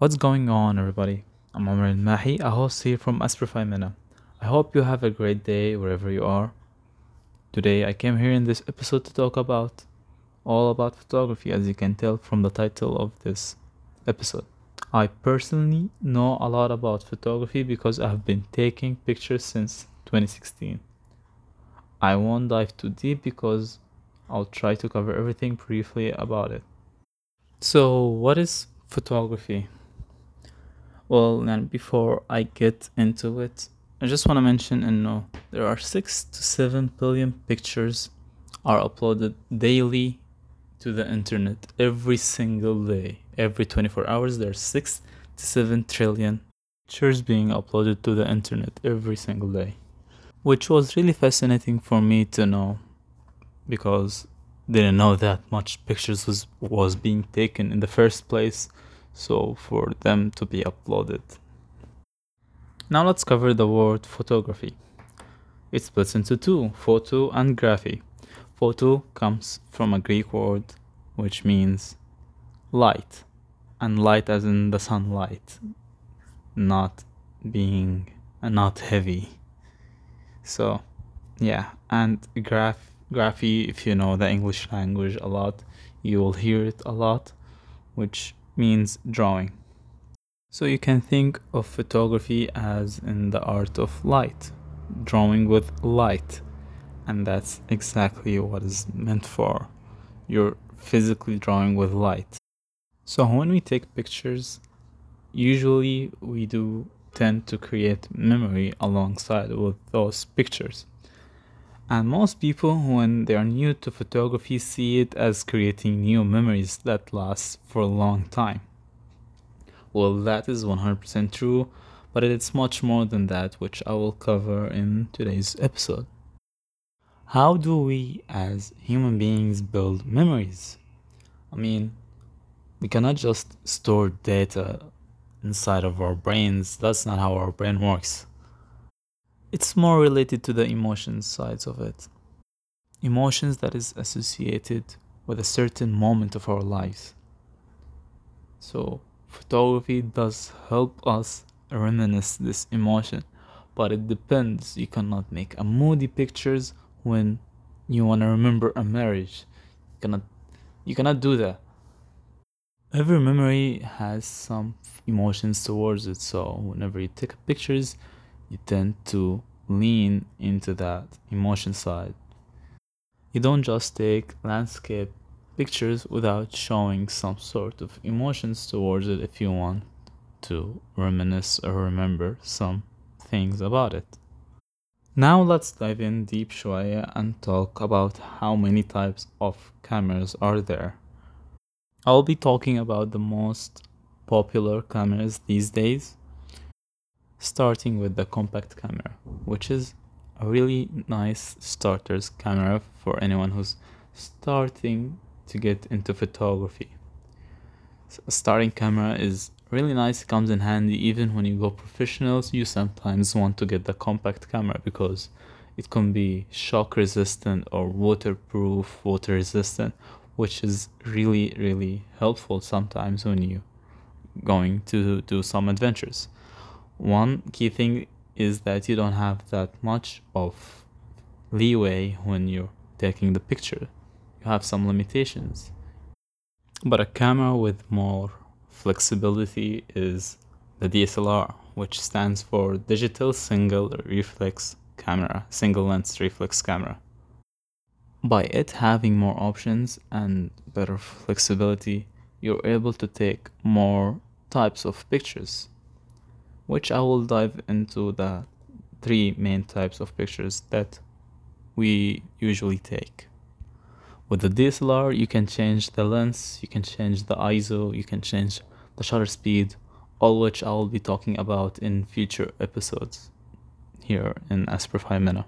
What's going on, everybody? I'm Omar Mahi, a host here from Asprify Mena. I hope you have a great day wherever you are. Today, I came here in this episode to talk about all about photography, as you can tell from the title of this episode. I personally know a lot about photography because I've been taking pictures since 2016. I won't dive too deep because I'll try to cover everything briefly about it. So, what is photography? Well, then before I get into it, I just want to mention and know there are 6 to 7 billion pictures are uploaded daily to the internet every single day. Every 24 hours there are 6 to 7 trillion pictures being uploaded to the internet every single day. Which was really fascinating for me to know because didn't know that much pictures was was being taken in the first place so for them to be uploaded. Now let's cover the word photography. It splits into two, photo and graphy. Photo comes from a Greek word which means light, and light as in the sunlight, not being not heavy. So, yeah, and graph graphy, if you know the English language a lot, you will hear it a lot, which means drawing. So you can think of photography as in the art of light, drawing with light, and that's exactly what is meant for. You're physically drawing with light. So when we take pictures, usually we do tend to create memory alongside with those pictures. And most people, when they are new to photography, see it as creating new memories that last for a long time. Well, that is 100% true, but it's much more than that, which I will cover in today's episode. How do we as human beings build memories? I mean, we cannot just store data inside of our brains. That's not how our brain works. It's more related to the emotions sides of it. Emotions that is associated with a certain moment of our lives. So, photography does help us reminisce this emotion, but it depends. You cannot make a moody pictures when you want to remember a marriage. You cannot you cannot do that. Every memory has some emotions towards it, so whenever you take pictures, you tend to lean into that emotion side. You don't just take landscape pictures without showing some sort of emotions towards it if you want to reminisce or remember some things about it. Now let's dive in deep شوية and talk about how many types of cameras are there. I'll be talking about the most popular cameras these days starting with the compact camera, which is a really nice starter's camera for anyone who's starting to get into photography. So a starting camera is really nice, comes in handy even when you go professionals. You sometimes want to get the compact camera because it can be shock resistant or waterproof, water resistant, which is really, really helpful sometimes when you're going to do some adventures. One key thing is that you don't have that much of leeway when you're taking the picture. You have some limitations. But a camera with more flexibility is the DSLR, which stands for Digital Single Reflex Camera, single lens reflex camera. By it having more options and better flexibility, you're able to take more types of pictures which I will dive into the three main types of pictures that we usually take. With the DSLR, you can change the lens, you can change the ISO, you can change the shutter speed, all which I will be talking about in future episodes here in Asprify Mena.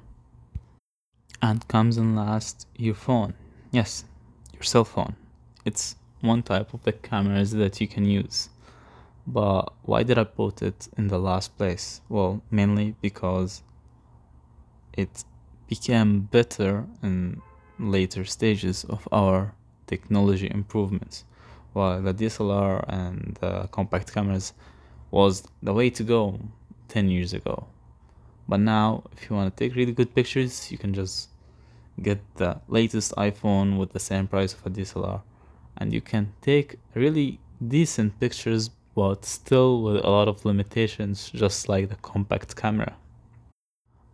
And comes in last, your phone. Yes, your cell phone. It's one type of the cameras that you can use. But why did I put it in the last place? Well, mainly because it became better in later stages of our technology improvements. while the DSLR and the compact cameras was the way to go 10 years ago. But now, if you want to take really good pictures, you can just get the latest iPhone with the same price of a DSLR, and you can take really decent pictures, but still with a lot of limitations, just like the compact camera.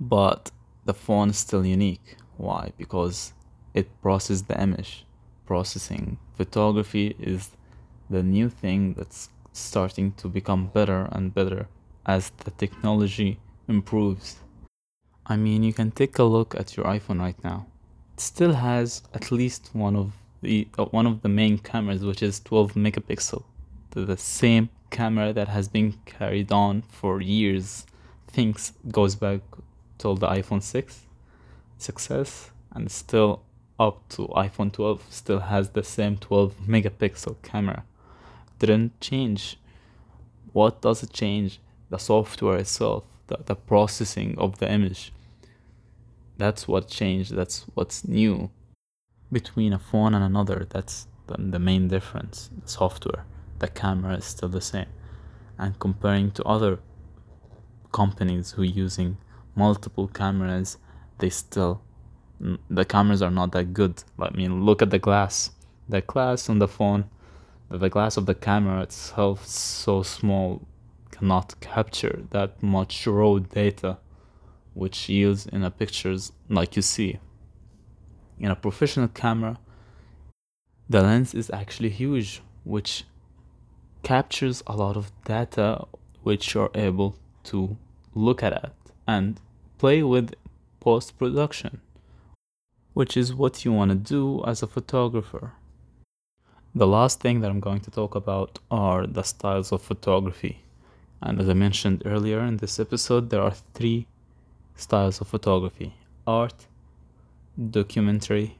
But the phone is still unique. Why? Because it processes the image. Processing photography is the new thing that's starting to become better and better as the technology improves. I mean, you can take a look at your iPhone right now. It still has at least one of the uh, one of the main cameras, which is 12 megapixel. The, same camera that has been carried on for years. Things goes back till the iPhone 6 success and still up to iPhone 12 still has the same 12 megapixel camera. Didn't change. What does it change? The software itself, the, the processing of the image. That's what changed. That's what's new between a phone and another. That's the, the main difference. The software, the camera is still the same. And comparing to other companies who are using multiple cameras, they still the cameras are not that good. I mean, look at the glass. The glass on the phone, the glass of the camera itself so small, cannot capture that much raw data, which yields in a pictures like you see. In a professional camera, the lens is actually huge, which captures a lot of data which you're able to look at it and play with post production which is what you want to do as a photographer. The last thing that I'm going to talk about are the styles of photography. And as I mentioned earlier in this episode, there are three styles of photography art, documentary,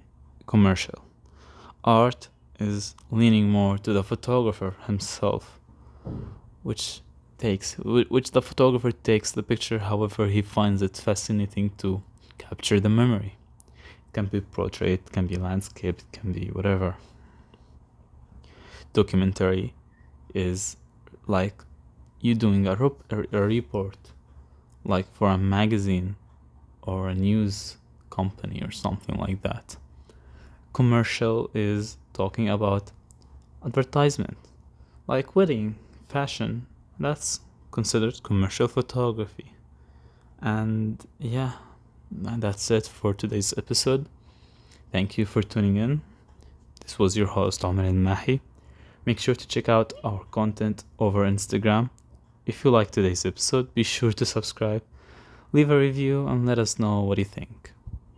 commercial. Art is leaning more to the photographer himself, which takes which the photographer takes the picture however he finds it fascinating to capture the memory It can be portrait, can be landscape, it can be whatever. Documentary is like you doing a, a report, like for a magazine or a news company or something like that. Commercial is talking about advertisement, like wedding, fashion. That's considered commercial photography. And yeah, that's it for today's episode. Thank you for tuning in. This was your host, Omar El Mahi. Make sure to check out our content over Instagram. If you like today's episode, be sure to subscribe, leave a review, and let us know what you think.